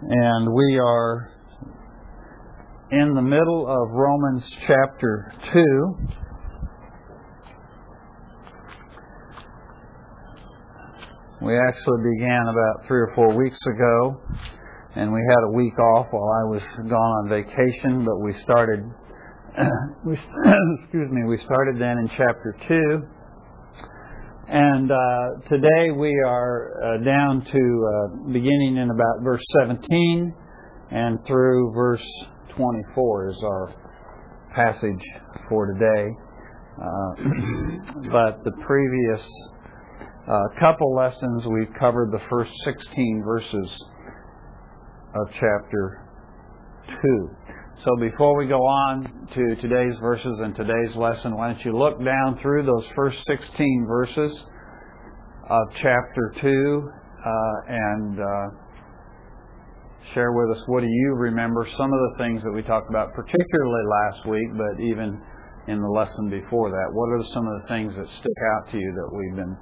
and we are in the middle of Romans chapter 2. We actually began about three or four weeks ago, and we had a week off while I was gone on vacation, but we started, we, excuse me, we started then in chapter 2. And uh, today we are uh, down to uh, beginning in about verse 17 and through verse 24 is our passage for today. Uh, but the previous uh, couple lessons we've covered the first 16 verses of chapter 2. So before we go on to today's verses and today's lesson, why don't you look down through those first 16 verses of chapter 2 uh, and uh, share with us what do you remember some of the things that we talked about, particularly last week, but even in the lesson before that. What are some of the things that stick out to you that we've been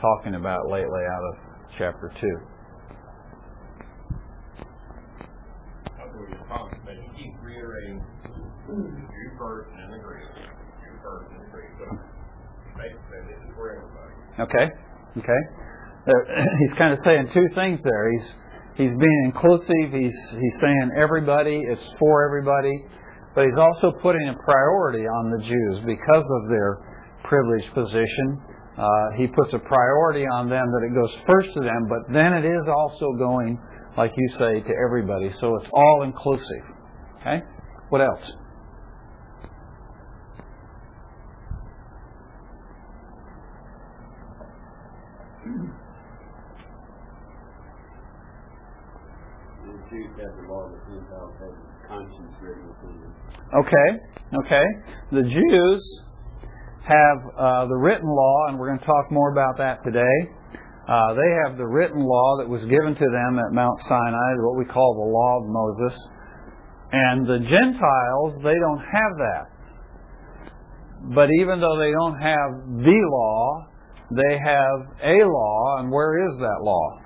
talking about lately out of chapter 2? First and. First and So for. Okay. Okay. Uh, he's kind of saying two things there. He's he's being inclusive. He's he's saying everybody. It's for everybody. But he's also putting a priority on the Jews because of their privileged position. Uh, he puts a priority on them that it goes first to them, but then it is also going, like you say, to everybody. So it's all inclusive. Okay. What else? Okay, okay. The Jews have uh, the written law, and we're going to talk more about that today. Uh, they have the written law that was given to them at Mount Sinai, what we call the law of Moses. And the Gentiles, they don't have that. But even though they don't have the law, they have a law, and where is that law?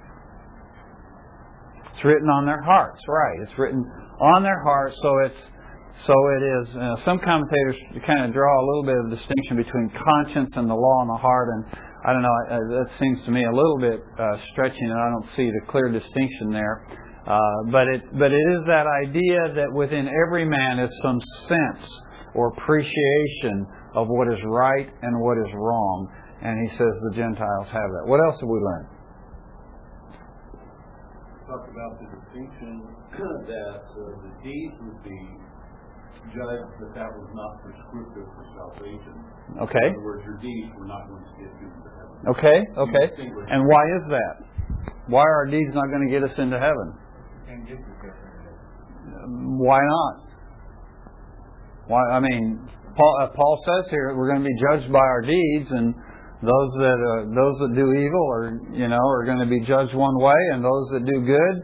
It's written on their hearts, right? It's written on their hearts, so it's so it is. Uh, some commentators kind of draw a little bit of distinction between conscience and the law in the heart, and I don't know. Uh, that seems to me a little bit uh, stretching, and I don't see the clear distinction there. Uh, but it but it is that idea that within every man is some sense or appreciation of what is right and what is wrong, and he says the Gentiles have that. What else have we learned? Talk about the distinction that uh, the deeds would be judged that that was not prescriptive for salvation. Okay. In other words, your deeds were not going to get you into heaven. Okay, okay. And why is that? Why are our deeds not going to get us into heaven? And get you there. Why not? Why? I mean, Paul, uh, Paul says here we're going to be judged by our deeds, and those that uh, those that do evil are you know are going to be judged one way, and those that do good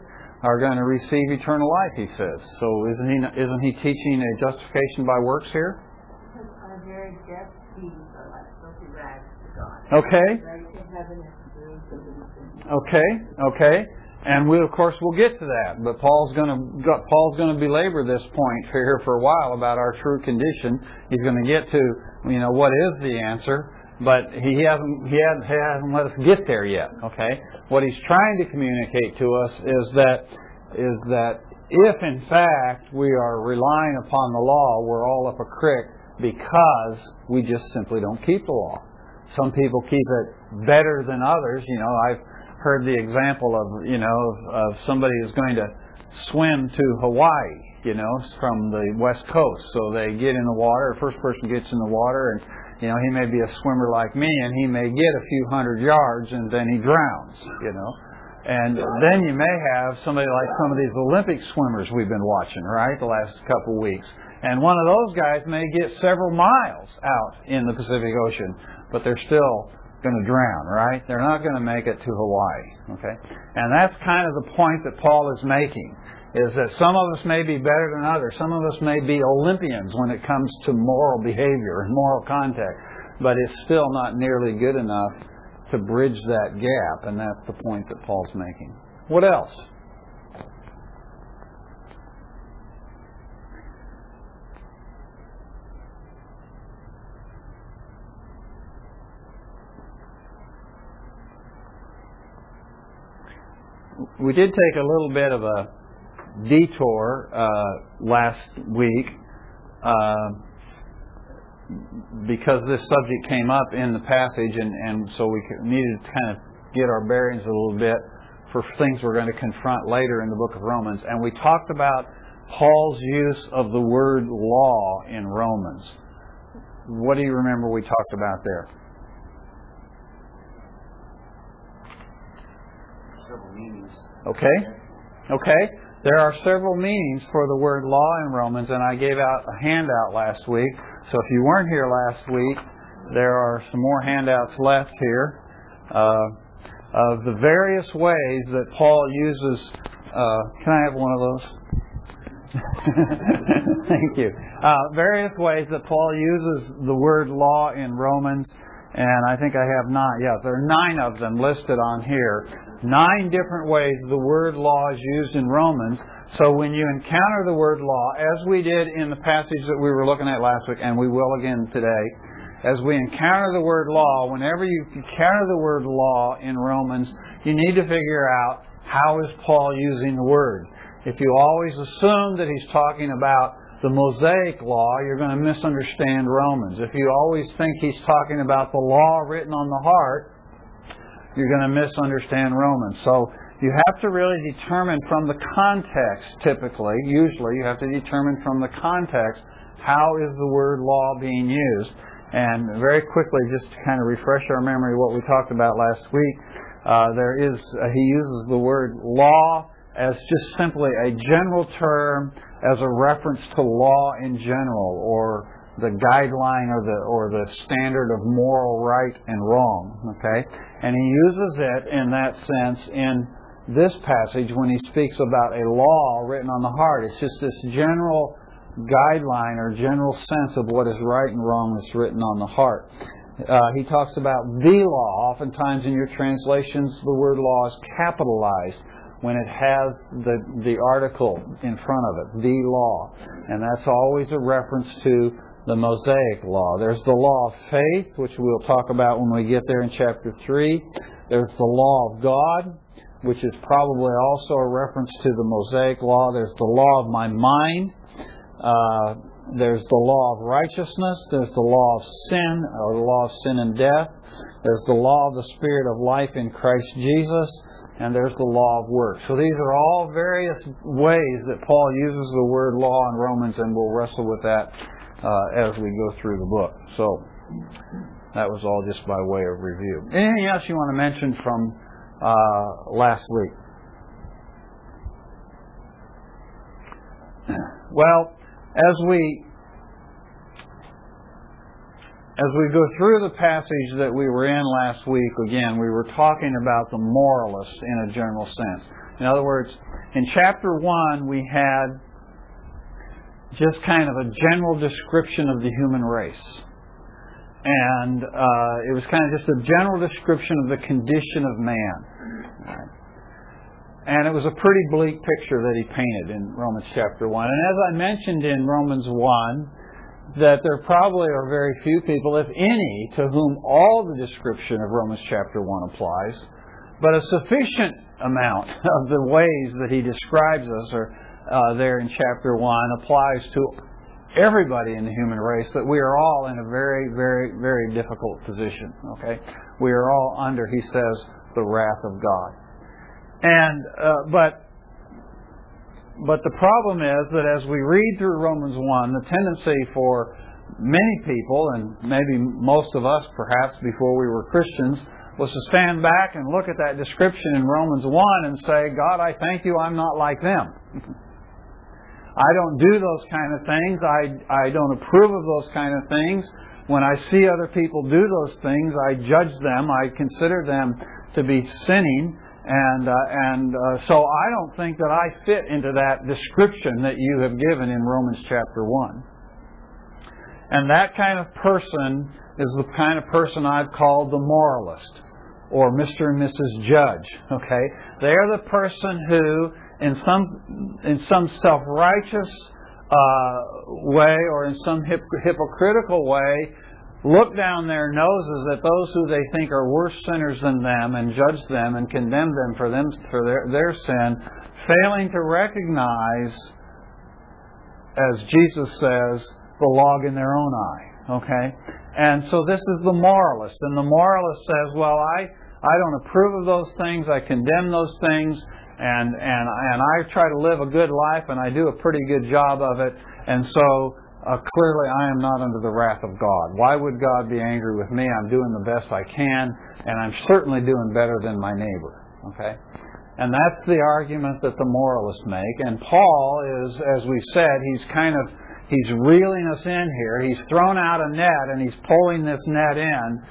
are going to receive eternal life. He says. So isn't he isn't he teaching a justification by works here? Because our very death deeds are like filthy rags to God. Okay. Right to heaven is through the sin. Okay. Okay. And we, of course, will get to that. But Paul's going to Paul's going to belabor this point here for a while about our true condition. He's going to get to you know what is the answer, but he hasn't he hasn't, he hasn't let us get there yet. Okay. What he's trying to communicate to us is that is that if in fact we are relying upon the law, we're all up a creek because we just simply don't keep the law. Some people keep it better than others. You know, I've heard the example of you know of, somebody who's going to swim to Hawaii, you know, from the west coast. So they get in the water. The first person gets in the water, and you know he may be a swimmer like me, and he may get a few hundred yards, and then he drowns. You know. And then you may have somebody like some of these Olympic swimmers we've been watching, right, the last couple of weeks. And one of those guys may get several miles out in the Pacific Ocean, but they're still going to drown, right? They're not going to make it to Hawaii, okay? And that's kind of the point that Paul is making, is that some of us may be better than others. Some of us may be Olympians when it comes to moral behavior and moral contact, but it's still not nearly good enough to bridge that gap, and that's the point that Paul's making. What else? We did take a little bit of a detour uh, last week uh, because this subject came up in the passage, and, and so we needed to kind of get our bearings a little bit for things we're going to confront later in the book of Romans. And we talked about Paul's use of the word law in Romans. What do you remember we talked about there? Several meanings. Okay? Okay? There are several meanings for the word law in Romans, and I gave out a handout last week. So if you weren't here last week, there are some more handouts left here uh, of the various ways that Paul uses. Uh, can I have one of those? Thank you. Uh, various ways that Paul uses the word law in Romans, and I think I have nine. Yeah, there are nine of them listed on here. Nine different ways the word law is used in Romans. So when you encounter the word law, as we did in the passage that we were looking at last week, and we will again today, as we encounter the word law, whenever you encounter the word law in Romans, you need to figure out how is Paul using the word. If you always assume that he's talking about the Mosaic law, you're going to misunderstand Romans. If you always think he's talking about the law written on the heart, you're going to misunderstand Romans. So you have to really determine from the context, typically, usually, you have to determine from the context how is the word law being used. And very quickly, just to kind of refresh our memory what we talked about last week, uh, there is, uh, he uses the word law as just simply a general term as a reference to law in general or the guideline or the or the standard of moral right and wrong okay and he uses it in that sense in this passage when he speaks about a law written on the heart. It's just this general guideline or general sense of what is right and wrong that's written on the heart. Uh, he talks about the law. Oftentimes in your translations the word law is capitalized when it has the, the article in front of it, the law. And that's always a reference to the Mosaic law. There's the law of faith, which we'll talk about when we get there in chapter 3. There's the law of God, which is probably also a reference to the Mosaic law. There's the law of my mind. Uh, there's the law of righteousness. There's the law of sin, or the law of sin and death. There's the law of the Spirit of life in Christ Jesus and there's the law of works. So these are all various ways that Paul uses the word law in Romans, and we'll wrestle with that uh, as we go through the book. So that was all just by way of review. Anything else you want to mention from uh, last week? Well, as we as we go through the passage that we were in last week, again, we were talking about the moralist in a general sense. In other words, in chapter 1, we had just kind of a general description of the human race. And uh, it was kind of just a general description of the condition of man. And it was a pretty bleak picture that he painted in Romans chapter 1. And as I mentioned in Romans 1, that there probably are very few people, if any, to whom all the description of Romans chapter 1 applies, but a sufficient amount of the ways that he describes us are uh, there in chapter 1 applies to everybody in the human race that we are all in a very, very, very difficult position. Okay? We are all under, he says, the wrath of God. And, uh, but but the problem is that as we read through Romans 1, the tendency for many people, and maybe most of us perhaps before we were Christians, was to stand back and look at that description in Romans 1 and say, God, I thank you, I'm not like them. I don't do those kind of things. I, I don't approve of those kind of things. When I see other people do those things, I judge them. I consider them to be sinning. And, uh, and uh, so I don't think that I fit into that description that you have given in Romans chapter 1. And that kind of person is the kind of person I've called the moralist or Mr. and Mrs. Judge. Okay? They're the person who, in some, in some self righteous uh, way or in some hip- hypocritical way, look down their noses at those who they think are worse sinners than them and judge them and condemn them for them for their, their sin, failing to recognize, as Jesus says, the log in their own eye. Okay? And so this is the moralist. And the moralist says, well, I, I don't approve of those things, I condemn those things, and, and, and I try to live a good life, and I do a pretty good job of it. And so uh, clearly I am not under the wrath of God. Why would God be angry with me? I'm doing the best I can, and I'm certainly doing better than my neighbor. Okay? And that's the argument that the moralists make. And Paul is, as we said, he's kind of he's reeling us in here. He's thrown out a net and he's pulling this net in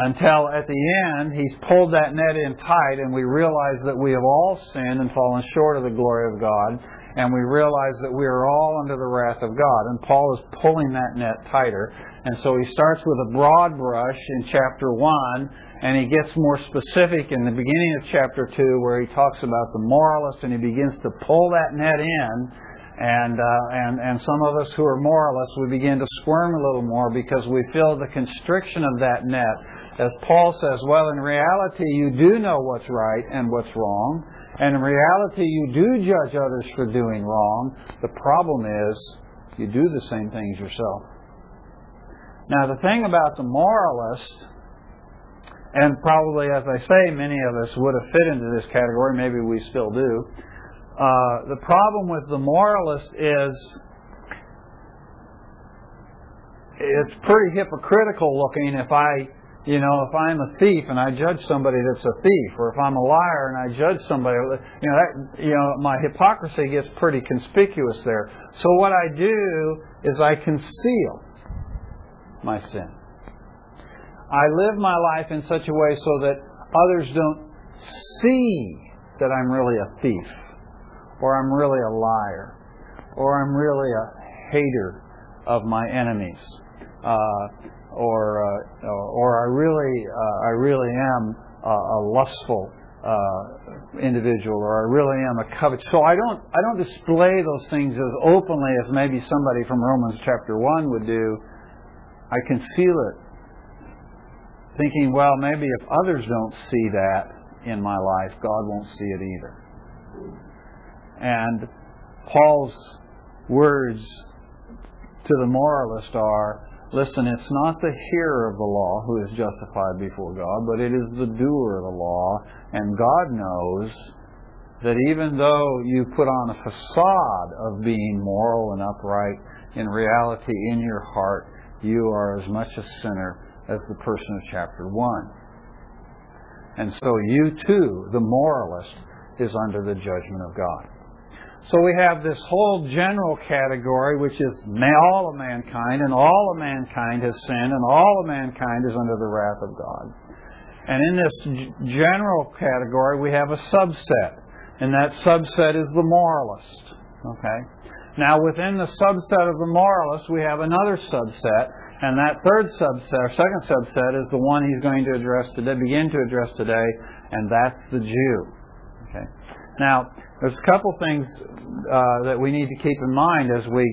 until at the end he's pulled that net in tight and we realize that we have all sinned and fallen short of the glory of God and we realize that we are all under the wrath of God. And Paul is pulling that net tighter. And so he starts with a broad brush in chapter 1, and he gets more specific in the beginning of chapter 2, where he talks about the moralist, and he begins to pull that net in. And, uh, and, and some of us who are moralists, we begin to squirm a little more because we feel the constriction of that net. As Paul says, well, in reality, you do know what's right and what's wrong. And in reality, you do judge others for doing wrong. The problem is, you do the same things yourself. Now, the thing about the moralist, and probably, as I say, many of us would have fit into this category, maybe we still do. Uh, the problem with the moralist is it's pretty hypocritical looking if I you know, if I'm a thief and I judge somebody that's a thief, or if I'm a liar and I judge somebody, you know, that, you know, my hypocrisy gets pretty conspicuous there. So what I do is I conceal my sin. I live my life in such a way so that others don't see that I'm really a thief, or I'm really a liar, or I'm really a hater of my enemies. Uh, or uh, or I really uh, I really am a, a lustful uh, individual, or I really am a covet. So I don't I don't display those things as openly as maybe somebody from Romans chapter one would do. I conceal it, thinking, well, maybe if others don't see that in my life, God won't see it either. And Paul's words to the moralist are Listen, it's not the hearer of the law who is justified before God, but it is the doer of the law. And God knows that even though you put on a facade of being moral and upright, in reality, in your heart, you are as much a sinner as the person of chapter 1. And so you too, the moralist, is under the judgment of God. So we have this whole general category, which is all of mankind, and all of mankind has sinned, and all of mankind is under the wrath of God. And in this general category, we have a subset, and that subset is the moralist. Okay? Now, within the subset of the moralist, we have another subset, and that third subset, or second subset, is the one he's going to address today, begin to address today, and that's the Jew. Okay? Now, there's a couple things uh, that we need to keep in mind as we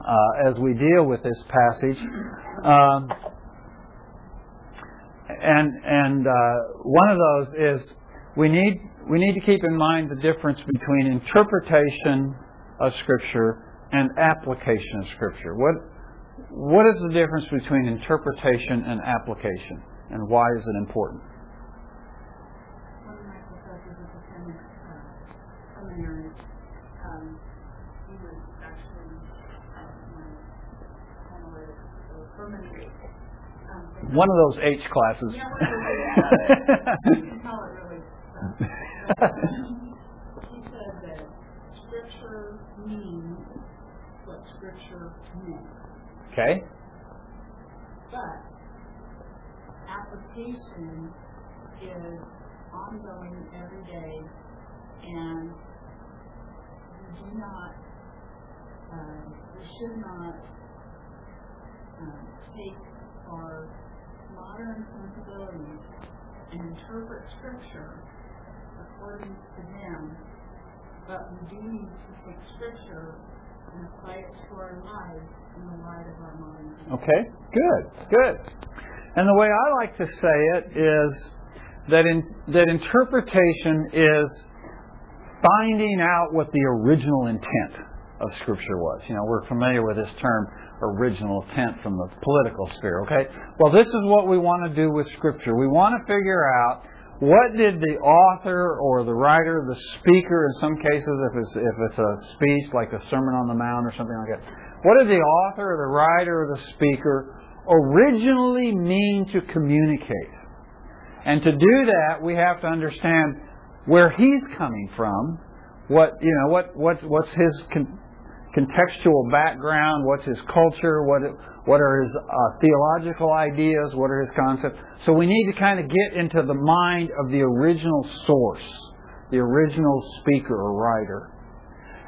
uh, as we deal with this passage. Um, and and uh, one of those is we need we need to keep in mind the difference between interpretation of Scripture and application of Scripture. What what is the difference between interpretation and application, and why is it important? Um, um, One of those H classes. Yeah, you can tell um, he said that Scripture means what Scripture meant. Okay. But application is ongoing every day, and do not, we should not uh, take our modern sensibilities and interpret Scripture according to them, but we do need to take Scripture and apply it to our lives in the light of our minds. Okay, good, good. And the way I like to say it is that in, that interpretation is finding out what the original intent of Scripture was. You know, we're familiar with this term original intent from the political sphere, okay? Well, this is what we want to do with Scripture. We want to figure out what did the author or the writer, the speaker, in some cases, if it's, if it's a speech like a Sermon on the Mount or something like that, what did the author or the writer or the speaker originally mean to communicate? And to do that, we have to understand where he's coming from, what you know, what what's what's his con- contextual background, what's his culture, what what are his uh, theological ideas, what are his concepts. So we need to kind of get into the mind of the original source, the original speaker or writer.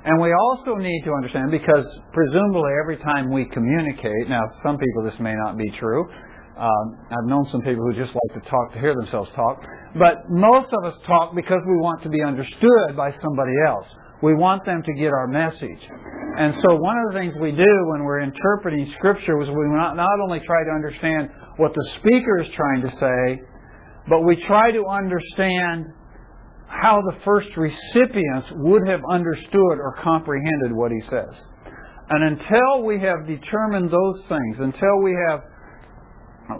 And we also need to understand, because presumably every time we communicate, now some people this may not be true. Um, I've known some people who just like to talk to hear themselves talk. But most of us talk because we want to be understood by somebody else. We want them to get our message. And so one of the things we do when we're interpreting Scripture is we not, not only try to understand what the speaker is trying to say, but we try to understand how the first recipients would have understood or comprehended what he says. And until we have determined those things, until we have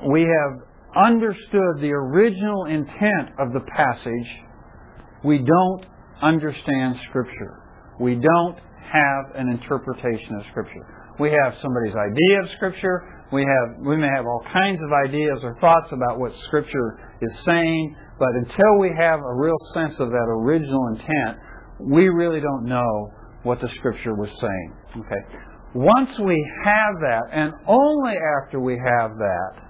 we have understood the original intent of the passage, we don't understand Scripture. We don't have an interpretation of Scripture. We have somebody's idea of Scripture. We have we may have all kinds of ideas or thoughts about what Scripture is saying, but until we have a real sense of that original intent, we really don't know what the Scripture was saying. Okay. Once we have that, and only after we have that,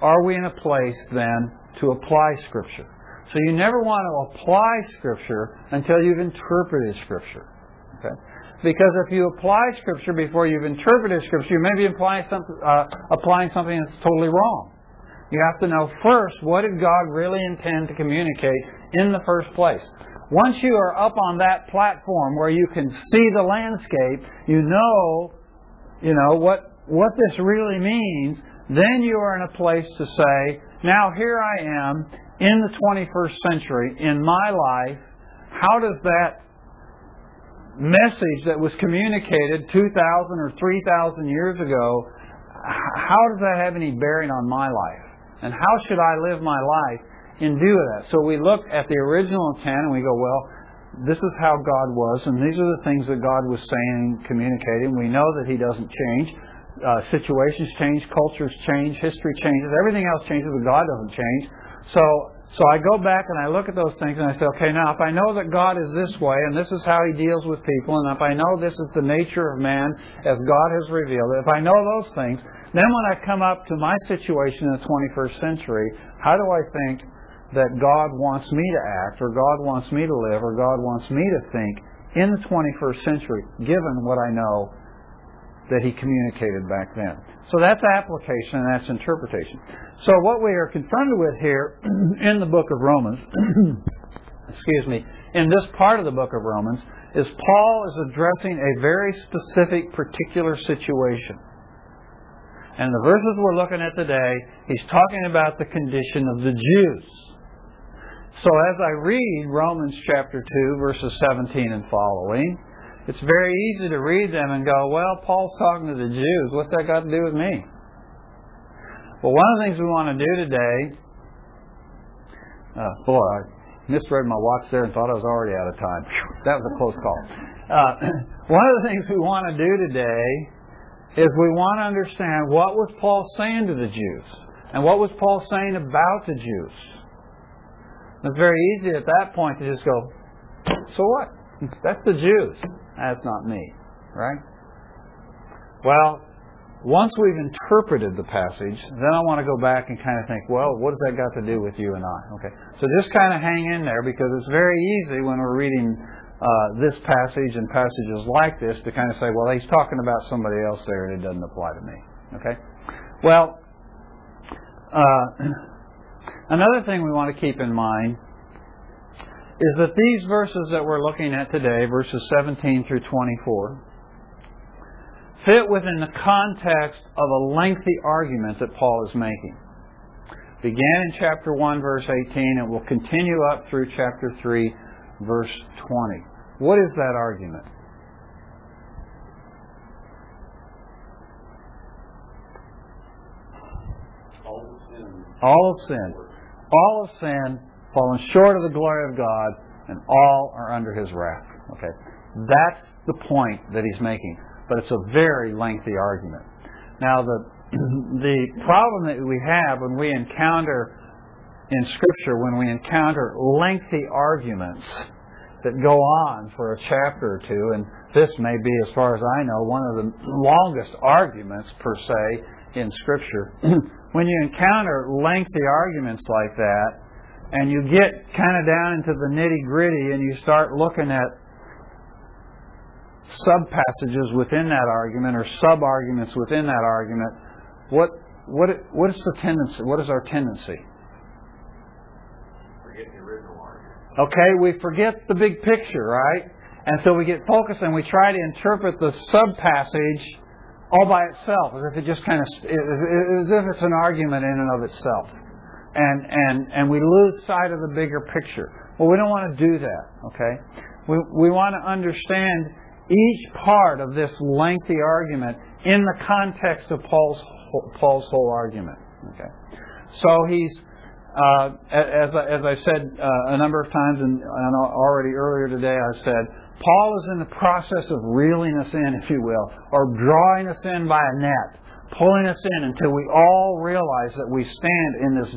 are we in a place then to apply Scripture. So you never want to apply Scripture until you've interpreted Scripture. Okay? Because if you apply Scripture before you've interpreted Scripture, you may be applying something, uh, applying something that's totally wrong. You have to know first what did God really intend to communicate in the first place. Once you are up on that platform where you can see the landscape, you know, you know what what this really means. Then you are in a place to say, now here I am in the 21st century in my life. How does that message that was communicated 2,000 or 3,000 years ago, how does that have any bearing on my life? And how should I live my life in view of that? So we look at the original intent and we go, well, this is how God was, and these are the things that God was saying and communicating. We know that He doesn't change. Uh, situations change, cultures change, history changes, everything else changes, but God doesn't change. So so I go back and I look at those things and I say, okay, now if I know that God is this way and this is how He deals with people, and if I know this is the nature of man as God has revealed it, if I know those things, then when I come up to my situation in the 21st century, how do I think that God wants me to act, or God wants me to live, or God wants me to think in the 21st century, given what I know that he communicated back then. So that's application and that's interpretation. So what we are confronted with here in the book of Romans, excuse me, in this part of the book of Romans, is Paul is addressing a very specific, particular situation. And the verses we're looking at today, he's talking about the condition of the Jews. So as I read Romans chapter 2, verses 17 and following, it's very easy to read them and go, well, Paul's talking to the Jews. What's that got to do with me? Well, one of the things we want to do today, uh, boy, I misread my watch there and thought I was already out of time. That was a close call. Uh, one of the things we want to do today is we want to understand what was Paul saying to the Jews and what was Paul saying about the Jews. It's very easy at that point to just go, so what? That's the Jews. That's not me, right? Well, once we've interpreted the passage, then I want to go back and kind of think, well, what has that got to do with you and I? Okay, so just kind of hang in there because it's very easy when we're reading uh, this passage and passages like this to kind of say, well, he's talking about somebody else there and it doesn't apply to me. Okay, well, uh, another thing we want to keep in mind is that these verses that we're looking at today, verses 17 through 24, fit within the context of a lengthy argument that Paul is making. Began in chapter 1, verse 18, and will continue up through chapter 3, verse 20. What is that argument? All of sin. All of sin. All have sinned, fallen short of the glory of God, and all are under his wrath. Okay. That's the point that he's making. But it's a very lengthy argument. Now the the problem that we have when we encounter in Scripture, when we encounter lengthy arguments that go on for a chapter or two, and this may be, as far as I know, one of the longest arguments per se in Scripture. when you encounter lengthy arguments like that, and you get kind of down into the nitty gritty and you start looking at sub passages within that argument or sub arguments within that argument, what what what is the tendency? What is our tendency? Forget the original argument. Okay, we forget the big picture, right? And so we get focused and we try to interpret the sub passage all by itself, as if it just kind of as if it's an argument in and of itself, and and and we lose sight of the bigger picture. Well, we don't want to do that. Okay, we we want to understand each part of this lengthy argument in the context of Paul's Paul's whole argument. Okay, so he's uh, as I, as I said uh, a number of times, and, and already earlier today, I said Paul is in the process of reeling us in, if you will, or drawing us in by a net, pulling us in until we all realize that we stand in this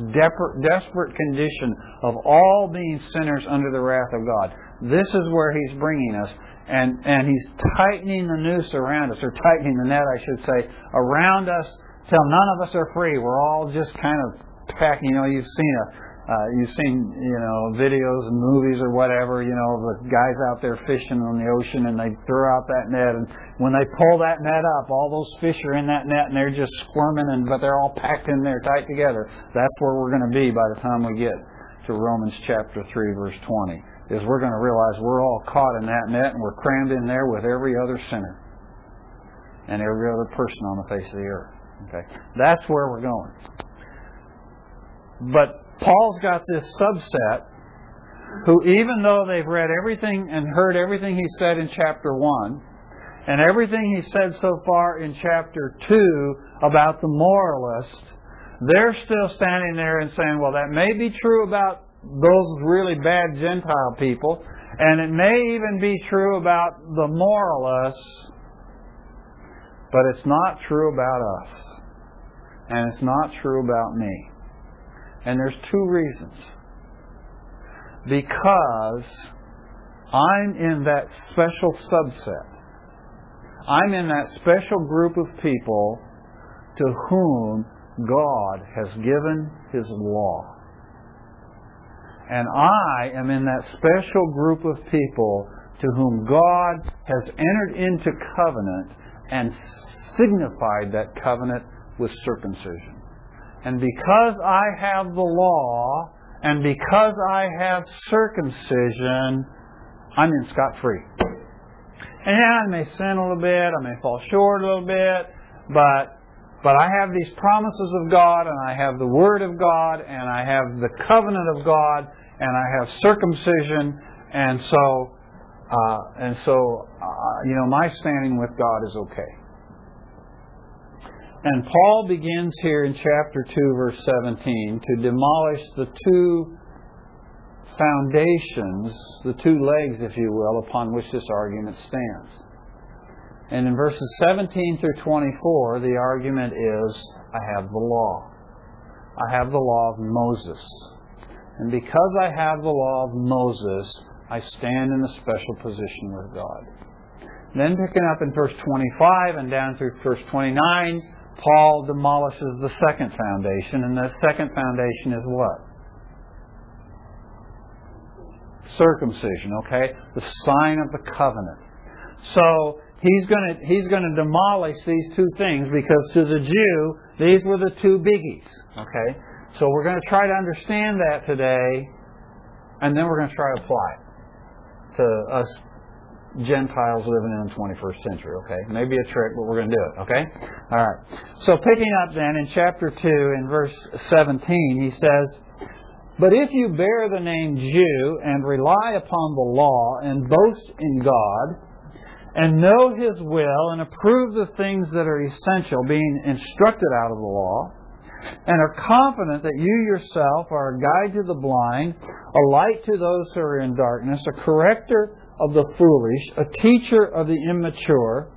desperate condition of all being sinners under the wrath of God. This is where he's bringing us, and, and he's tightening the noose around us, or tightening the net, I should say, around us till none of us are free. We're all just kind of packing. You know, you've seen a, uh, you've seen you know videos and movies or whatever. You know, the guys out there fishing on the ocean, and they throw out that net, and when they pull that net up, all those fish are in that net, and they're just squirming, and but they're all packed in there tight together. That's where we're going to be by the time we get to Romans chapter three, verse twenty is we're going to realize we're all caught in that net and we're crammed in there with every other sinner and every other person on the face of the earth. Okay, that's where we're going. But Paul's got this subset who, even though they've read everything and heard everything he said in chapter 1, and everything he said so far in chapter 2 about the moralist, they're still standing there and saying, well, that may be true about those really bad Gentile people, and it may even be true about the moralists, but it's not true about us. And it's not true about me. And there's two reasons. Because I'm in that special subset. I'm in that special group of people to whom God has given His law. And I am in that special group of people to whom God has entered into covenant and signified that covenant with circumcision. And because I have the law, and because I have circumcision, I'm in scot free. And yeah, I may sin a little bit, I may fall short a little bit, but but I have these promises of God, and I have the Word of God, and I have the covenant of God, and I have circumcision, and so uh, and so uh, you know my standing with God is okay. And Paul begins here in chapter 2, verse 17, to demolish the two foundations, the two legs, if you will, upon which this argument stands. And in verses 17 through 24, the argument is I have the law. I have the law of Moses. And because I have the law of Moses, I stand in a special position with God. Then picking up in verse 25 and down through verse 29, Paul demolishes the second foundation, and the second foundation is what? Circumcision, okay? The sign of the covenant. So he's going to he's going to demolish these two things because to the Jew these were the two biggies, okay? So we're going to try to understand that today, and then we're going to try to apply it to us Gentiles living in the 21st century, okay? Maybe a trick, but we're going to do it, okay? All right. So picking up then in chapter 2 in verse 17, he says, But if you bear the name Jew and rely upon the law and boast in God, and know His will and approve the things that are essential, being instructed out of the law, and are confident that you yourself are a guide to the blind, a light to those who are in darkness, a corrector of the foolish, a teacher of the immature,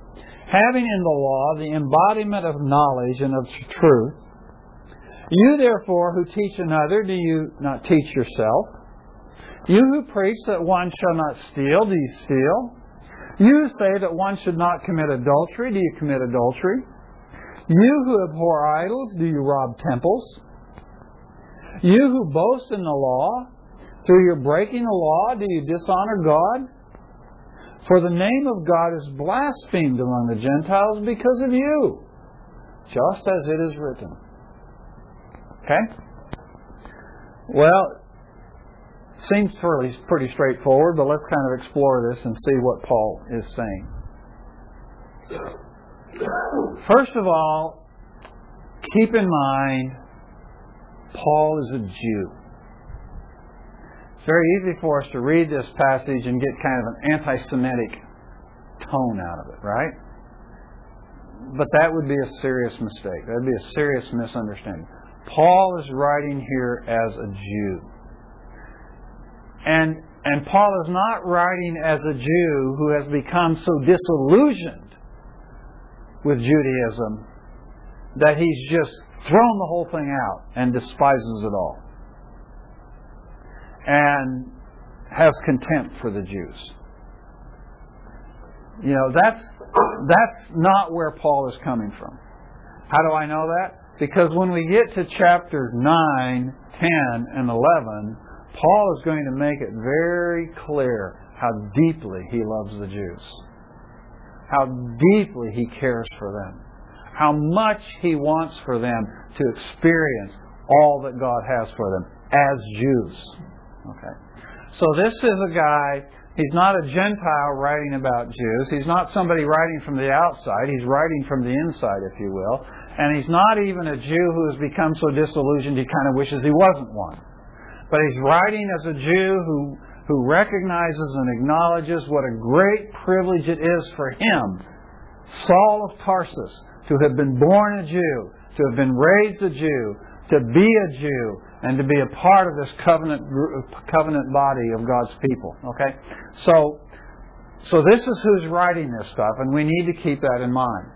having in the law the embodiment of knowledge and of truth. You therefore who teach another, do you not teach yourself? You who preach that one shall not steal, do you steal? You say that one should not commit adultery, do you commit adultery? You who abhor idols, do you rob temples? You who boast in the law, through your breaking the law, do you dishonor God? For the name of God is blasphemed among the Gentiles because of you, just as it is written. Okay? Well, seems fairly pretty straightforward, but let's kind of explore this and see what Paul is saying. First of all, keep in mind Paul is a Jew. It's very easy for us to read this passage and get kind of an anti Semitic tone out of it, right? But that would be a serious mistake. That would be a serious misunderstanding. Paul is writing here as a Jew. And, and Paul is not writing as a Jew who has become so disillusioned with Judaism that he's just thrown the whole thing out and despises it all and has contempt for the Jews. You know, that's, that's not where Paul is coming from. How do I know that? Because when we get to chapters 9, 10, and 11, Paul is going to make it very clear how deeply he loves the Jews, how deeply he cares for them, how much he wants for them to experience all that God has for them as Jews. Okay. So this is a guy, he's not a Gentile writing about Jews. He's not somebody writing from the outside. He's writing from the inside, if you will. And he's not even a Jew who has become so disillusioned he kind of wishes he wasn't one. But he's writing as a Jew who, who recognizes and acknowledges what a great privilege it is for him, Saul of Tarsus, to have been born a Jew, to have been raised a Jew, to be a Jew, and to be a part of this covenant covenant body of God's people. Okay, so so this is who's writing this stuff, and we need to keep that in mind.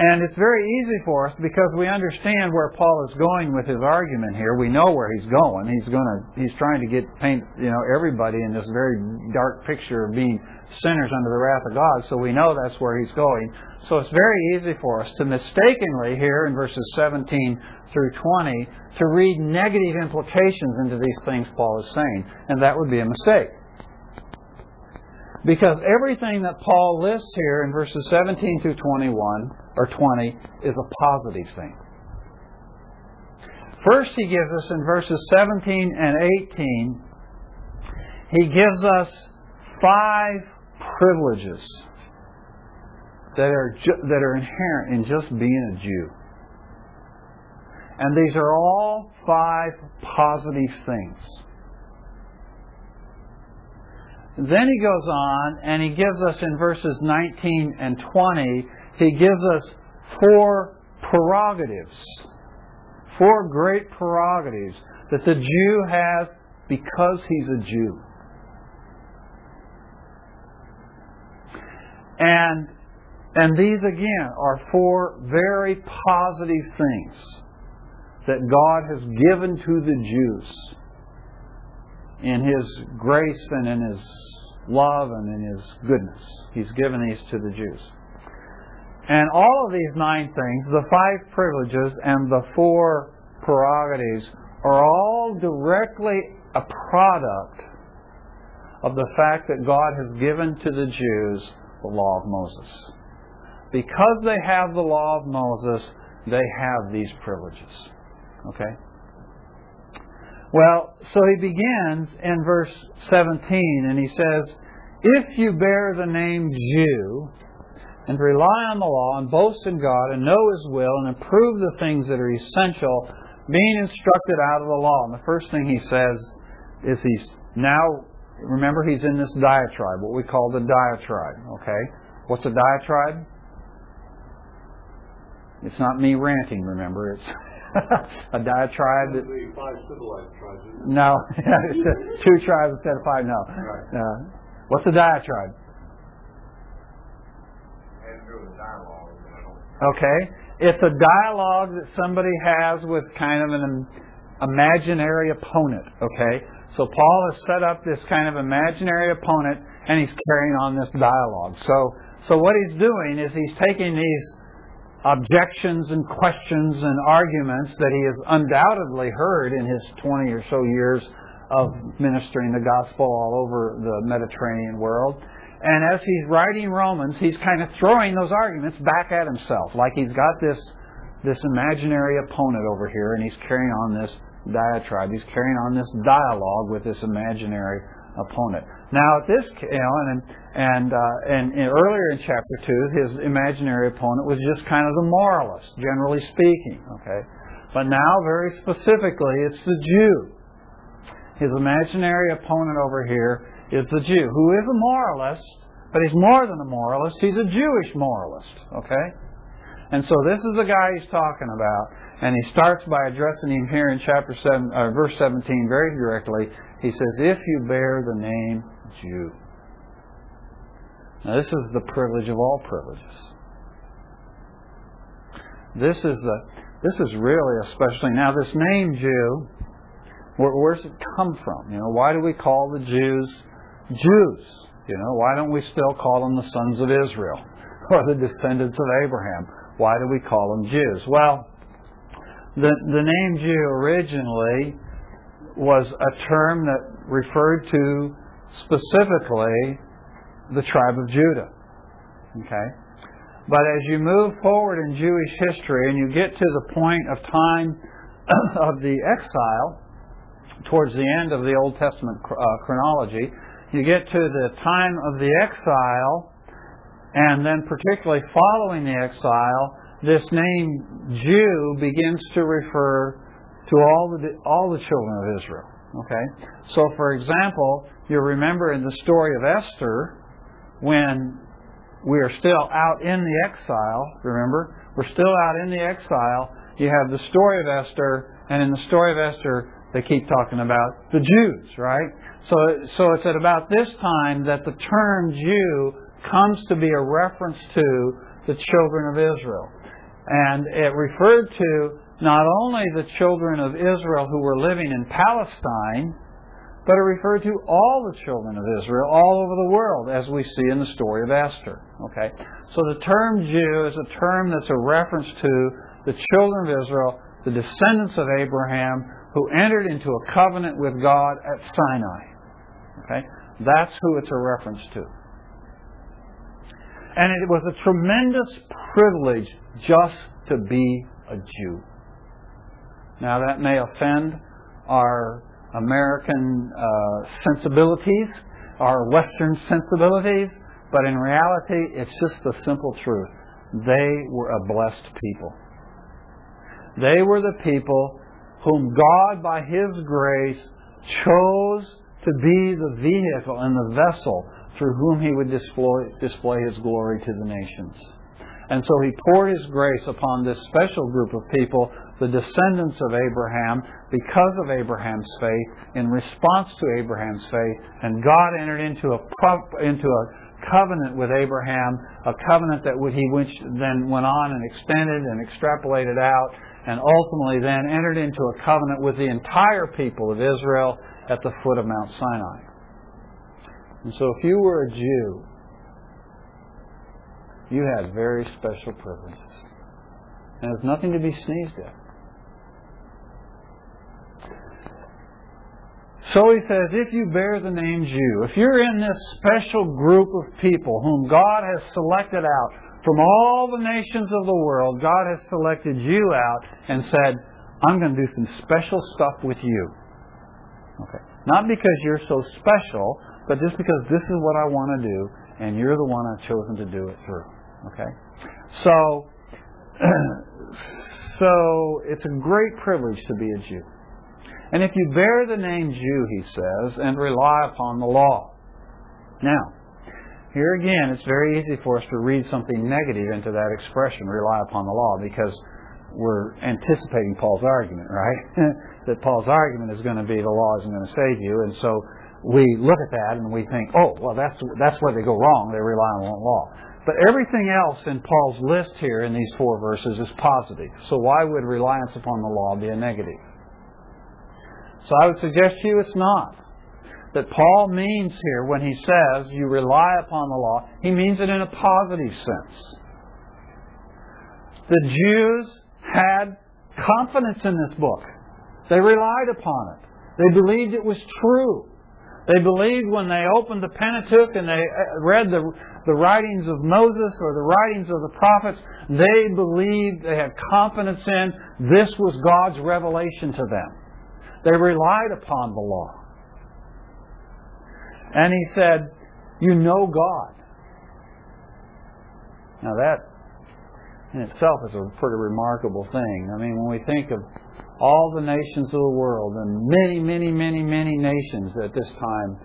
And it's very easy for us because we understand where Paul is going with his argument here. We know where he's going. He's going to he's trying to get paint you know everybody in this very dark picture of being sinners under the wrath of God. So we know that's where he's going. So it's very easy for us to mistakenly here in verses 17 through 20 to read negative implications into these things Paul is saying, and that would be a mistake. Because everything that Paul lists here in verses 17 through 21 or 20 is a positive thing. First, he gives us in verses 17 and 18, he gives us five privileges that are, ju- that are inherent in just being a Jew. And these are all five positive things. Then he goes on and he gives us in verses 19 and 20, he gives us four prerogatives. Four great prerogatives that the Jew has because he's a Jew. And, and these again are four very positive things that God has given to the Jews in His grace and in His love and in His goodness. He's given these to the Jews. And all of these nine things, the five privileges and the four prerogatives, are all directly a product of the fact that God has given to the Jews the law of Moses. Because they have the law of Moses, they have these privileges. Okay? Well, so he begins in verse 17 and he says, If you bear the name Jew and rely on the law and boast in God and know His will and improve the things that are essential, being instructed out of the law. And the first thing he says is he's now, remember, he's in this diatribe, what we call the diatribe, okay? What's a diatribe? It's not me ranting, remember. It's a diatribe. That, five civilized tribes. no, two tribes instead of five. No. Right. Uh, what's a diatribe? And through the dialogue, and I don't Okay, it's a dialogue that somebody has with kind of an imaginary opponent. Okay, so Paul has set up this kind of imaginary opponent, and he's carrying on this dialogue. So, so what he's doing is he's taking these objections and questions and arguments that he has undoubtedly heard in his 20 or so years of ministering the gospel all over the Mediterranean world. And as he's writing Romans, he's kind of throwing those arguments back at himself, like he's got this this imaginary opponent over here, and he's carrying on this diatribe. He's carrying on this dialogue with this imaginary opponent. Now, at this, you know, and and uh, and, and earlier in chapter two, his imaginary opponent was just kind of the moralist, generally speaking. Okay, but now, very specifically, it's the Jew. His imaginary opponent over here is the Jew, who is a moralist, but he's more than a moralist. He's a Jewish moralist. Okay, and so this is the guy he's talking about, and he starts by addressing him here in chapter seven, uh, verse seventeen, very directly. He says, "If you bear the name Jew." Now, this is the privilege of all privileges. This is a, this is really especially now this name Jew. Where, where's it come from? You know, why do we call the Jews Jews? You know, why don't we still call them the sons of Israel or the descendants of Abraham? Why do we call them Jews? Well, the the name Jew originally was a term that referred to specifically the tribe of Judah. Okay? But as you move forward in Jewish history and you get to the point of time of the exile, towards the end of the Old Testament uh, chronology, you get to the time of the exile, and then particularly following the exile, this name Jew begins to refer to all the all the children of Israel. Okay, so for example, you remember in the story of Esther, when we are still out in the exile, remember? We're still out in the exile. You have the story of Esther, and in the story of Esther, they keep talking about the Jews, right? So, so it's at about this time that the term Jew comes to be a reference to the children of Israel. And it referred to not only the children of Israel who were living in Palestine, but it referred to all the children of Israel all over the world, as we see in the story of Esther. Okay? So the term Jew is a term that's a reference to the children of Israel, the descendants of Abraham, who entered into a covenant with God at Sinai. Okay? That's who it's a reference to. And it was a tremendous privilege just to be a Jew. Now, that may offend our American uh, sensibilities, our Western sensibilities, but in reality, it's just the simple truth. They were a blessed people. They were the people whom God, by His grace, chose to be the vehicle and the vessel through whom He would display, display His glory to the nations. And so He poured His grace upon this special group of people, the descendants of Abraham, because of Abraham's faith, in response to Abraham's faith, and God entered into a into a covenant with Abraham, a covenant that he then went on and extended and extrapolated out, and ultimately then entered into a covenant with the entire people of Israel at the foot of Mount Sinai. And so if you were a Jew, you had very special privileges. And there's nothing to be sneezed at. So he says, if you bear the name Jew, if you're in this special group of people whom God has selected out from all the nations of the world, God has selected you out and said, I'm going to do some special stuff with you. Okay. Not because you're so special, but just because this is what I want to do, and you're the one I've chosen to do it through. Okay? So, so it's a great privilege to be a Jew. And if you bear the name Jew, he says, and rely upon the law. Now, here again, it's very easy for us to read something negative into that expression, rely upon the law, because we're anticipating Paul's argument, right? that Paul's argument is going to be the law isn't going to save you, and so we look at that and we think, oh, well, that's that's where they go wrong. They rely on the law. But everything else in Paul's list here in these four verses is positive. So why would reliance upon the law be a negative? So I would suggest to you it's not. That Paul means here when he says you rely upon the law, he means it in a positive sense. The Jews had confidence in this book. They relied upon it. They believed it was true. They believed when they opened the Pentateuch and they uh, read the, the writings of Moses or the writings of the prophets, they believed, they had confidence in this was God's revelation to them. They relied upon the law. And he said, You know God. Now that in itself is a pretty remarkable thing. I mean, when we think of all the nations of the world and many, many, many, many nations at this time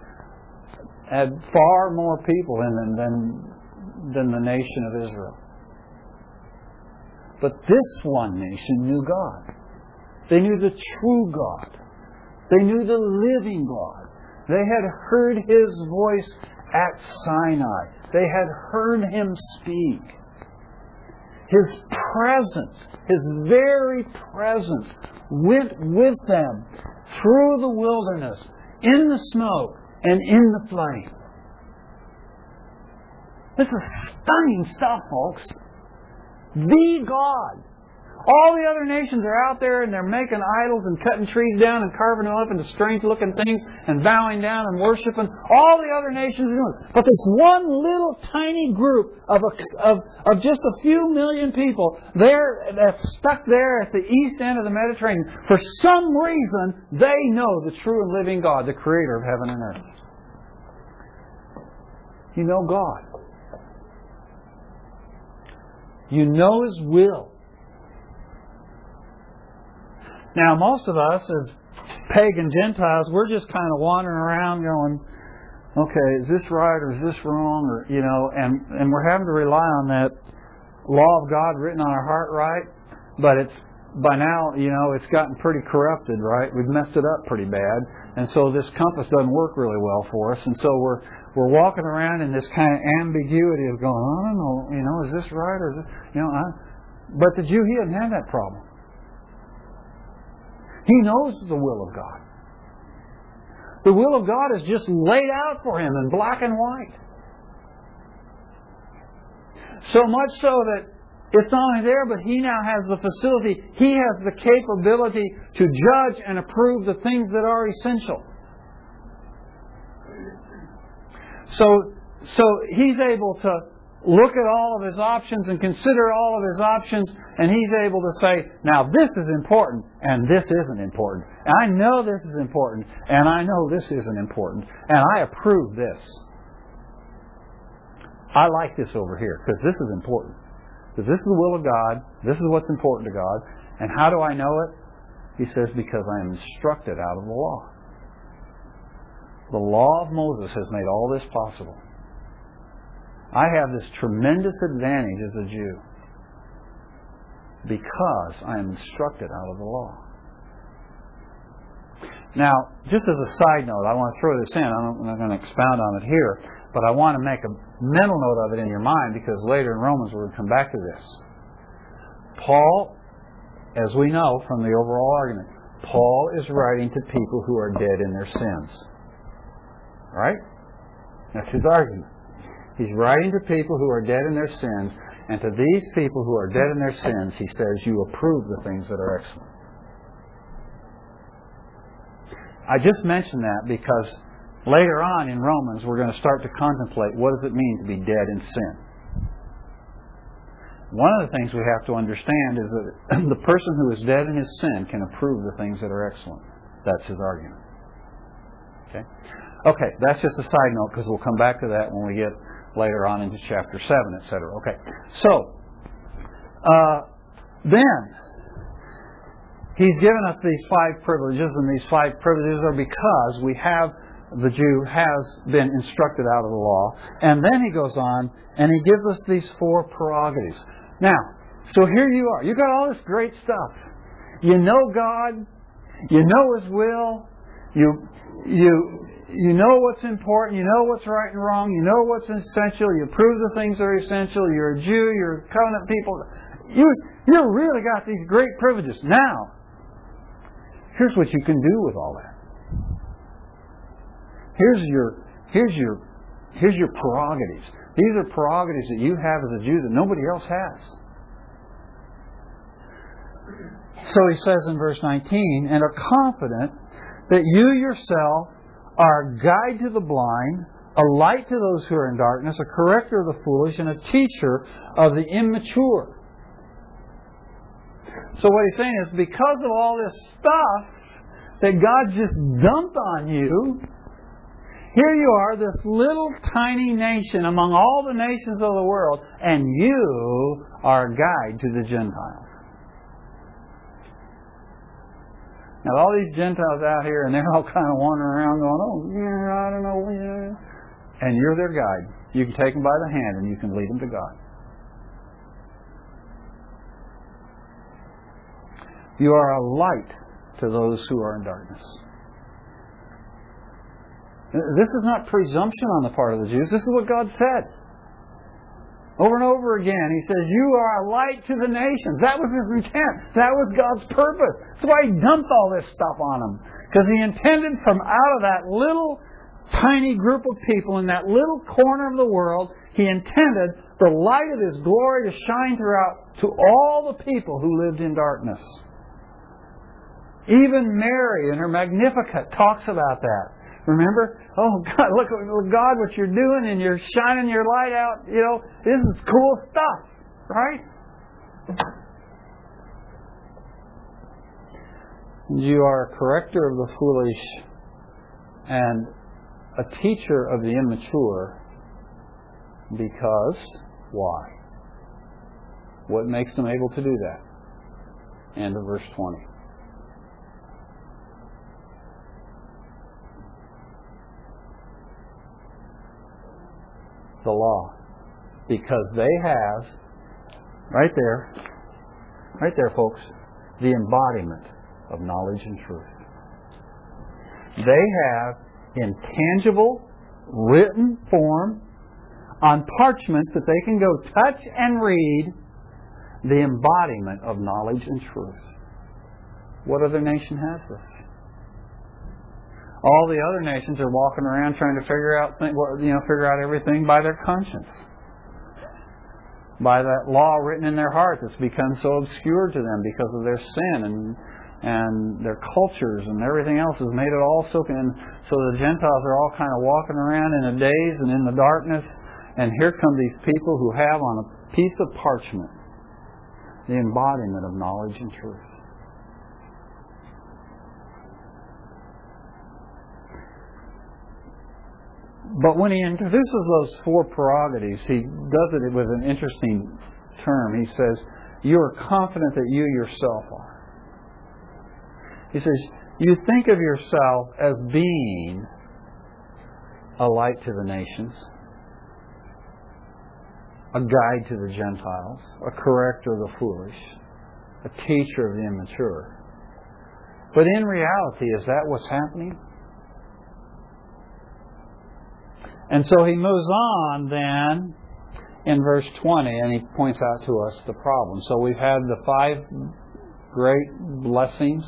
had far more people in them than, than the nation of Israel. But this one nation knew God. They knew the true God. They knew the living God. They had heard His voice at Sinai. They had heard Him speak. His presence, His very presence, went with them through the wilderness, in the smoke, and in the flame. This is stunning stuff, folks. The God all the other nations are out there and they're making idols and cutting trees down and carving them up into strange looking things and bowing down and worshiping. All the other nations are doing it. But this one little tiny group of, a, of, of just a few million people there that's stuck there at the east end of the Mediterranean, for some reason they know the true and living God, the creator of heaven and earth. You know God. You know His will. Now, most of us, as pagan Gentiles, we're just kind of wandering around going, okay, is this right or is this wrong? Or, you know, and, and we're having to rely on that law of God written on our heart, right? But it's, by now, you know, it's gotten pretty corrupted, right? We've messed it up pretty bad. And so this compass doesn't work really well for us. And so we're, we're walking around in this kind of ambiguity of going, I don't know, you know, is this right or is this, you know, I, but the Jew, he didn't have that problem. He knows the will of God. The will of God is just laid out for him in black and white. So much so that it's not only there, but he now has the facility, he has the capability to judge and approve the things that are essential. So, so he's able to look at all of his options and consider all of his options, and he's able to say, now this is important, and this isn't important. And I know this is important, and I know this isn't important, and I approve this. I like this over here, because this is important. Because this is the will of God, this is what's important to God, and how do I know it? He says, because I am instructed out of the law. The law of Moses has made all this possible. I have this tremendous advantage as a Jew because I am instructed out of the law. Now, just as a side note, I want to throw this in. I'm not going to expound on it here, but I want to make a mental note of it in your mind because later in Romans we're going to come back to this. Paul, as we know from the overall argument, Paul is writing to people who are dead in their sins. Right? That's his argument. He's writing to people who are dead in their sins, and to these people who are dead in their sins, he says, You approve the things that are excellent. I just mentioned that because later on in Romans, we're going to start to contemplate what does it mean to be dead in sin. One of the things we have to understand is that the person who is dead in his sin can approve the things that are excellent. That's his argument. Okay? Okay, that's just a side note because we'll come back to that when we get later on into chapter 7, etc. Okay, so uh, then he's given us these five privileges, and these five privileges are because we have the Jew has been instructed out of the law. And then he goes on and he gives us these four prerogatives. Now, so here you are. You got all this great stuff. You know God. You know His will. You you you know what's important. You know what's right and wrong. You know what's essential. You prove the things that are essential. You're a Jew. You're a covenant people. You you really got these great privileges. Now, here's what you can do with all that. Here's your here's your here's your prerogatives. These are prerogatives that you have as a Jew that nobody else has. So he says in verse 19, and are confident that you yourself are a guide to the blind, a light to those who are in darkness, a corrector of the foolish, and a teacher of the immature. So what he's saying is because of all this stuff that God just dumped on you, here you are, this little tiny nation among all the nations of the world, and you are a guide to the Gentiles. Now, all these Gentiles out here, and they're all kind of wandering around going, oh, yeah, I don't know. Yeah. And you're their guide. You can take them by the hand and you can lead them to God. You are a light to those who are in darkness. This is not presumption on the part of the Jews. This is what God said. Over and over again, He says, You are a light to the nations. That was His intent. That was God's purpose. That's why He dumped all this stuff on them. Because He intended from out of that little tiny group of people in that little corner of the world, He intended the light of His glory to shine throughout to all the people who lived in darkness. Even Mary in her Magnificat talks about that. Remember? Oh God, look, at God what you're doing and you're shining your light out. You know, this is cool stuff, right? You are a corrector of the foolish and a teacher of the immature because why? What makes them able to do that? End of verse 20. The law because they have, right there, right there, folks, the embodiment of knowledge and truth. They have in tangible, written form, on parchment that they can go touch and read, the embodiment of knowledge and truth. What other nation has this? All the other nations are walking around trying to figure out, you know, figure out everything by their conscience, by that law written in their heart that's become so obscure to them because of their sin and and their cultures and everything else has made it all so. And so the Gentiles are all kind of walking around in a daze and in the darkness. And here come these people who have on a piece of parchment the embodiment of knowledge and truth. But when he introduces those four prerogatives, he does it with an interesting term. He says, You are confident that you yourself are. He says, You think of yourself as being a light to the nations, a guide to the Gentiles, a corrector of the foolish, a teacher of the immature. But in reality, is that what's happening? And so he moves on then in verse 20 and he points out to us the problem. So we've had the five great blessings,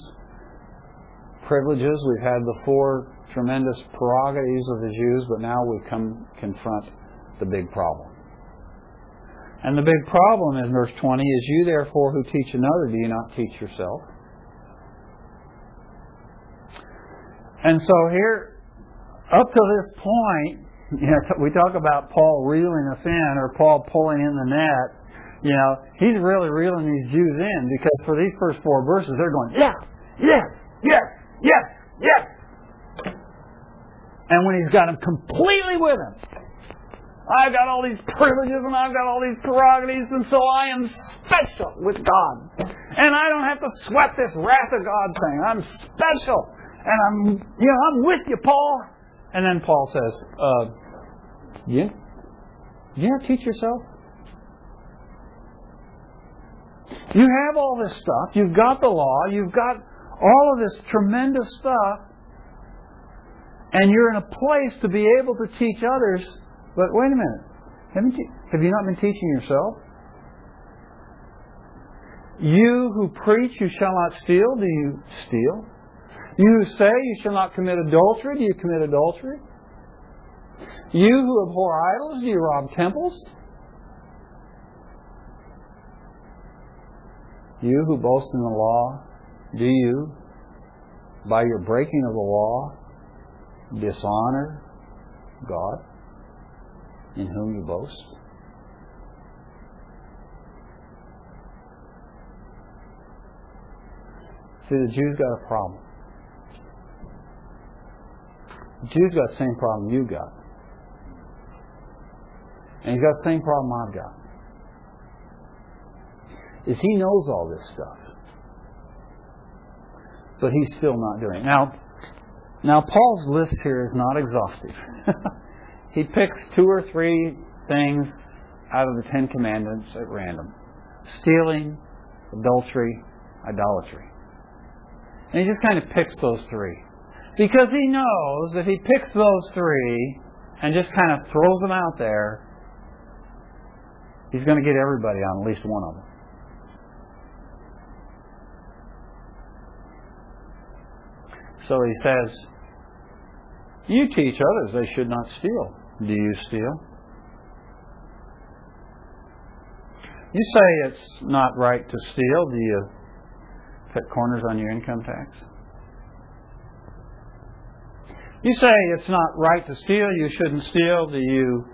privileges, we've had the four tremendous prerogatives of the Jews, but now we come confront the big problem. And the big problem in verse 20 is you therefore who teach another, do you not teach yourself? And so here, up to this point, you know, we talk about Paul reeling us in or Paul pulling in the net. You know, he's really reeling these Jews in because for these first four verses, they're going, yes, yes, yes, yes, yes. And when he's got them completely with him, I've got all these privileges and I've got all these prerogatives, and so I am special with God. And I don't have to sweat this wrath of God thing. I'm special. And I'm, you know, I'm with you, Paul. And then Paul says, uh, you, you not teach yourself? You have all this stuff. You've got the law. You've got all of this tremendous stuff. And you're in a place to be able to teach others. But wait a minute. Haven't you, have you not been teaching yourself? You who preach you shall not steal, do you steal? You say you shall not commit adultery, do you commit adultery? You who abhor idols, do you rob temples? You who boast in the law, do you, by your breaking of the law, dishonor God in whom you boast? See, the Jews got a problem. Jews got the same problem you got. And he's got the same problem I've got. Is he knows all this stuff. But he's still not doing it. Now, now Paul's list here is not exhaustive. he picks two or three things out of the Ten Commandments at random. Stealing, adultery, idolatry. And he just kind of picks those three. Because he knows if he picks those three and just kind of throws them out there, he's going to get everybody on at least one of them. So he says, You teach others they should not steal. Do you steal? You say it's not right to steal. Do you cut corners on your income tax? You say it's not right to steal, you shouldn't steal. Do you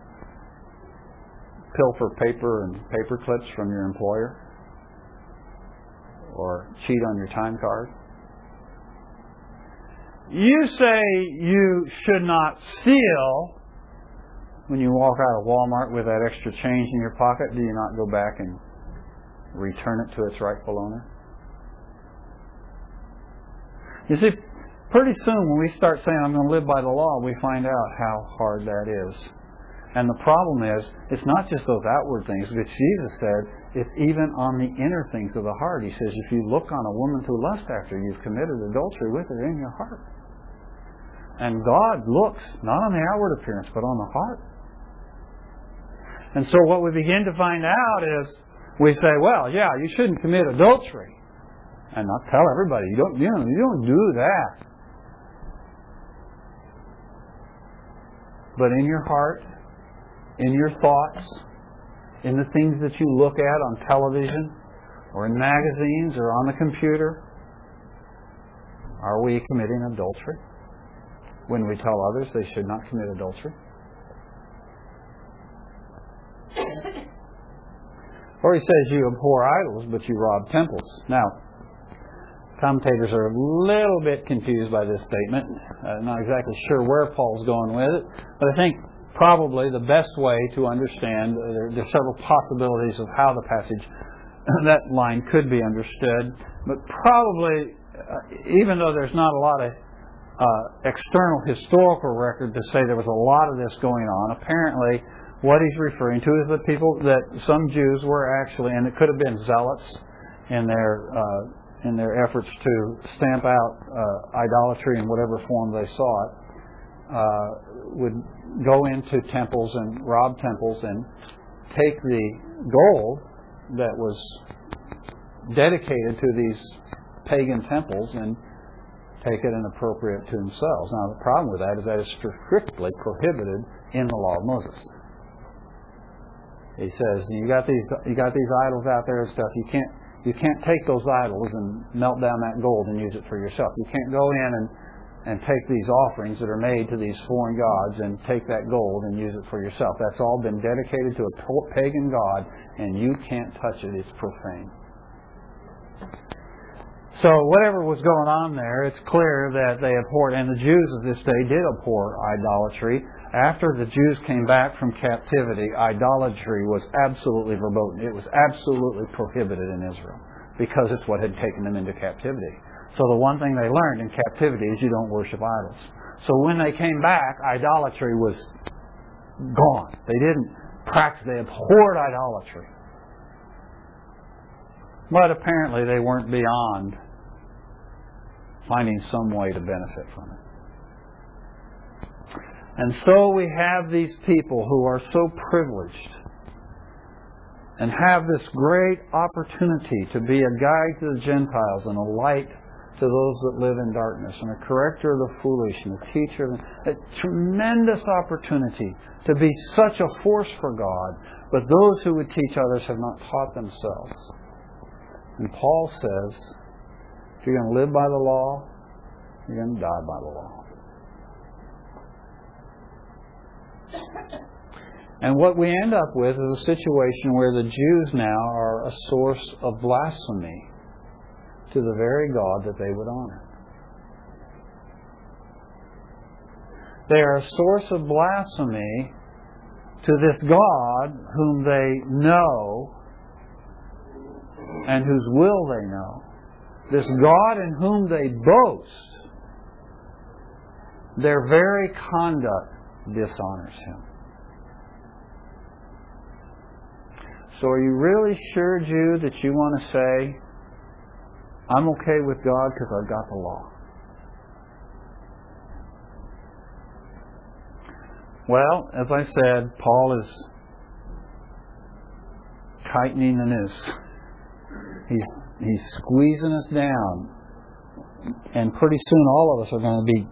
pilfer paper and paper clips from your employer? Or cheat on your time card? You say you should not steal when you walk out of Walmart with that extra change in your pocket. Do you not go back and return it to its rightful owner? You see, pretty soon when we start saying, I'm going to live by the law, we find out how hard that is. And the problem is, it's not just those outward things, but Jesus said, it's even on the inner things of the heart. He says, if you look on a woman to lust after, you've committed adultery with her in your heart. And God looks not on the outward appearance, but on the heart. And so what we begin to find out is we say, well, yeah, you shouldn't commit adultery. And not tell everybody, you don't, you know, you don't do that. But in your heart, in your thoughts, in the things that you look at on television or in magazines or on the computer, are we committing adultery? when we tell others they should not commit adultery? or he says you abhor idols, but you rob temples. Now, commentators are a little bit confused by this statement. Uh, not exactly sure where Paul's going with it, but I think probably the best way to understand uh, there, there are several possibilities of how the passage that line could be understood, but probably uh, even though there's not a lot of uh, external historical record to say there was a lot of this going on. Apparently, what he's referring to is the people that some Jews were actually, and it could have been zealots in their uh, in their efforts to stamp out uh, idolatry in whatever form they saw it, uh, would go into temples and rob temples and take the gold that was dedicated to these pagan temples and take it and appropriate to themselves. Now, the problem with that is that it's strictly prohibited in the law of Moses. He says you got these you got these idols out there and stuff. You can't you can't take those idols and melt down that gold and use it for yourself. You can't go in and and take these offerings that are made to these foreign gods and take that gold and use it for yourself. That's all been dedicated to a pagan god, and you can't touch it. It's profane. So whatever was going on there, it's clear that they abhorred, and the Jews of this day did abhor idolatry. After the Jews came back from captivity, idolatry was absolutely verboten. It was absolutely prohibited in Israel because it's what had taken them into captivity. So the one thing they learned in captivity is you don't worship idols. So when they came back, idolatry was gone. They didn't practice, they abhorred idolatry. But apparently they weren't beyond finding some way to benefit from it. And so we have these people who are so privileged and have this great opportunity to be a guide to the Gentiles and a light to those that live in darkness and a corrector of the foolish and a teacher. A tremendous opportunity to be such a force for God, but those who would teach others have not taught themselves. And Paul says, if you're going to live by the law, you're going to die by the law. And what we end up with is a situation where the Jews now are a source of blasphemy to the very God that they would honor. They are a source of blasphemy to this God whom they know and whose will they know. This God in whom they boast. Their very conduct dishonors him. So are you really sure, Jew, that you want to say, I'm okay with God because I've got the law? Well, as I said, Paul is tightening the noose. He's, he's squeezing us down. And pretty soon all of us are going to be,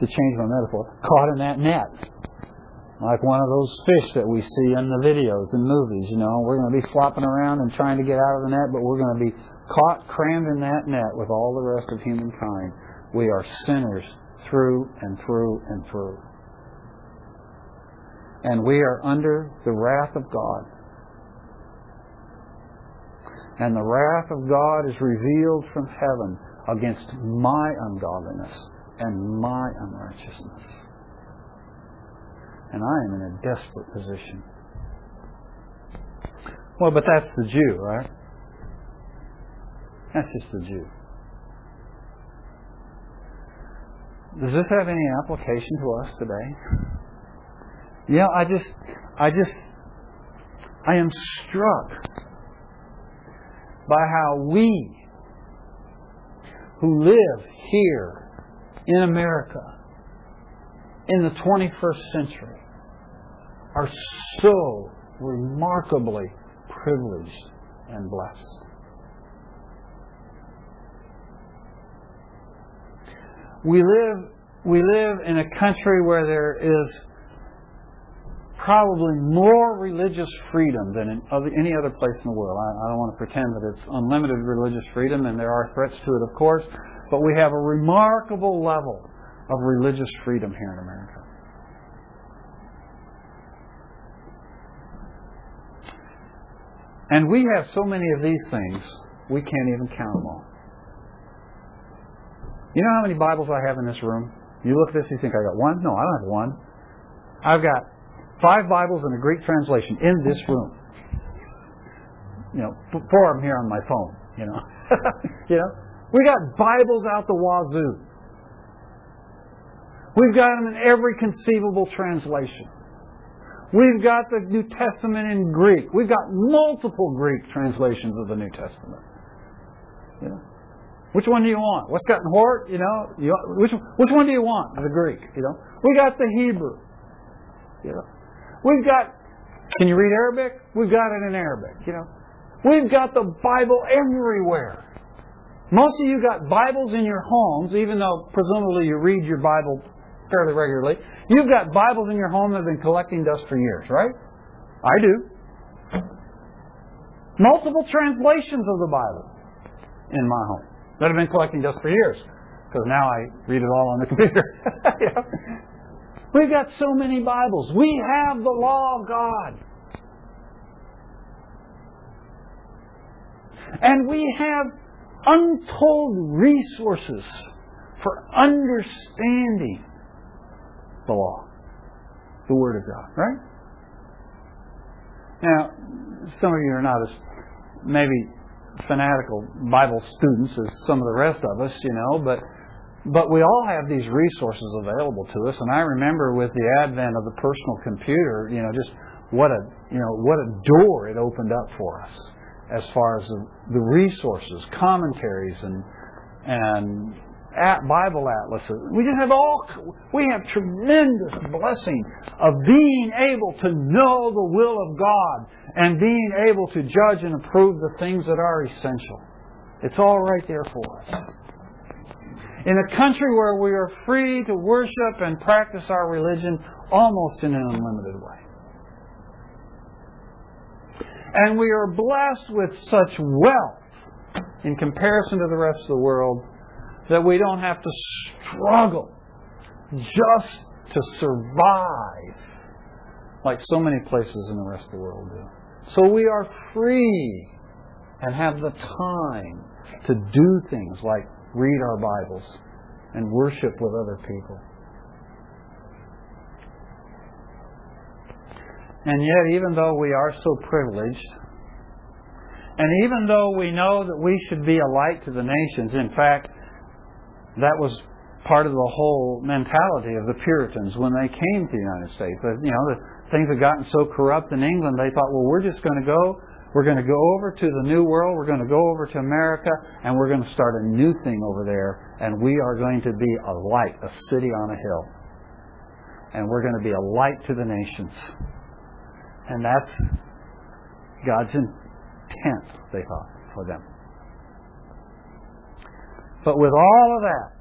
to change my metaphor, caught in that net. Like one of those fish that we see in the videos and movies, you know. We're going to be flopping around and trying to get out of the net, but we're going to be caught, crammed in that net with all the rest of humankind. We are sinners through and through and through. And we are under the wrath of God. And the wrath of God is revealed from heaven against my ungodliness and my unrighteousness. And I am in a desperate position. Well, but that's the Jew, right? That's just the Jew. Does this have any application to us today? Yeah, I just, I just, I am struck by how we who live here in America in the 21st century are so remarkably privileged and blessed. We live, we live in a country where there is probably more religious freedom than in other, any other place in the world. I, I don't want to pretend that it's unlimited religious freedom, and there are threats to it, of course, but we have a remarkable level of religious freedom here in America. And we have so many of these things, we can't even count them all. You know how many Bibles I have in this room? You look at this, you think I got one? No, I don't have one. I've got five Bibles and a Greek translation in this room. You know, four of them here on my phone. You know, you know, we got Bibles out the wazoo. We've got them in every conceivable translation. We've got the New Testament in Greek. We've got multiple Greek translations of the New Testament. You know? Which one do you want? Westcott and Hort? You know, you, which which one do you want? The Greek. You know, we got the Hebrew. You know, we've got. Can you read Arabic? We've got it in Arabic. You know, we've got the Bible everywhere. Most of you got Bibles in your homes, even though presumably you read your Bible fairly regularly. You've got Bibles in your home that have been collecting dust for years, right? I do. Multiple translations of the Bible in my home that have been collecting dust for years. Because now I read it all on the computer. We've got so many Bibles. We have the law of God. And we have untold resources for understanding the law, the Word of God, right? Now, some of you are not as maybe fanatical Bible students as some of the rest of us, you know, but but we all have these resources available to us. And I remember with the advent of the personal computer, you know, just what a you know what a door it opened up for us as far as the, resources, commentaries, and and at Bible atlases. We just have all we have tremendous blessing of being able to know the will of God and being able to judge and approve the things that are essential. It's all right there for us. In a country where we are free to worship and practice our religion almost in an unlimited way. And we are blessed with such wealth in comparison to the rest of the world that we don't have to struggle just to survive like so many places in the rest of the world do. So we are free and have the time to do things like read our Bibles and worship with other people. And yet, even though we are so privileged, and even though we know that we should be a light to the nations, in fact, that was part of the whole mentality of the Puritans when they came to the United States. But, you know, the things had gotten so corrupt in England, they thought, well, we're just going to go, we're going to go over to the New World, we're going to go over to America, and we're going to start a new thing over there, and we are going to be a light, a city on a hill. And we're going to be a light to the nations. And that's God's intent, they thought, for them. But with all of that,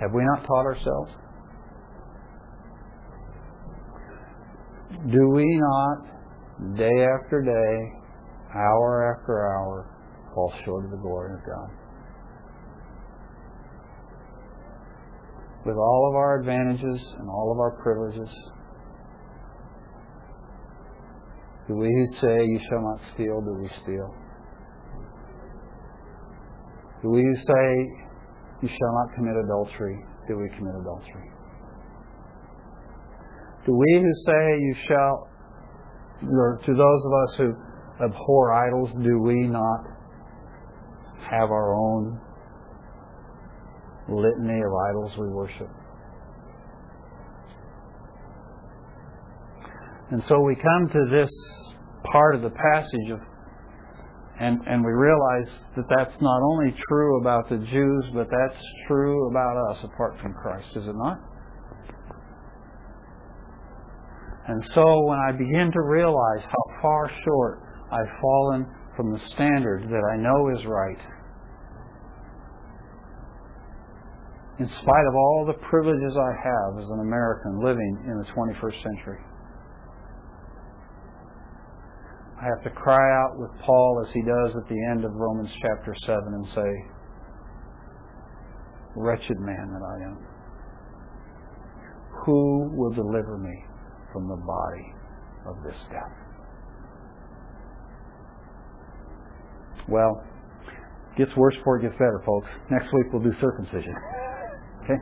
have we not taught ourselves? Do we not, day after day, hour after hour, fall short of the glory of God? With all of our advantages and all of our privileges, do we who say, You shall not steal, do we steal? Do we who say, You shall not commit adultery, do we commit adultery? Do we who say, You shall, or to those of us who abhor idols, do we not have our own litany of idols we worship? And so we come to this part of the passage of and, and we realize that that's not only true about the Jews, but that's true about us apart from Christ, is it not? And so when I begin to realize how far short I've fallen from the standard that I know is right, in spite of all the privileges I have as an American living in the 21st century, I have to cry out with Paul as he does at the end of Romans chapter 7 and say, Wretched man that I am. Who will deliver me from the body of this death. Well, it gets worse before it gets better, folks. Next week we'll do circumcision. Okay?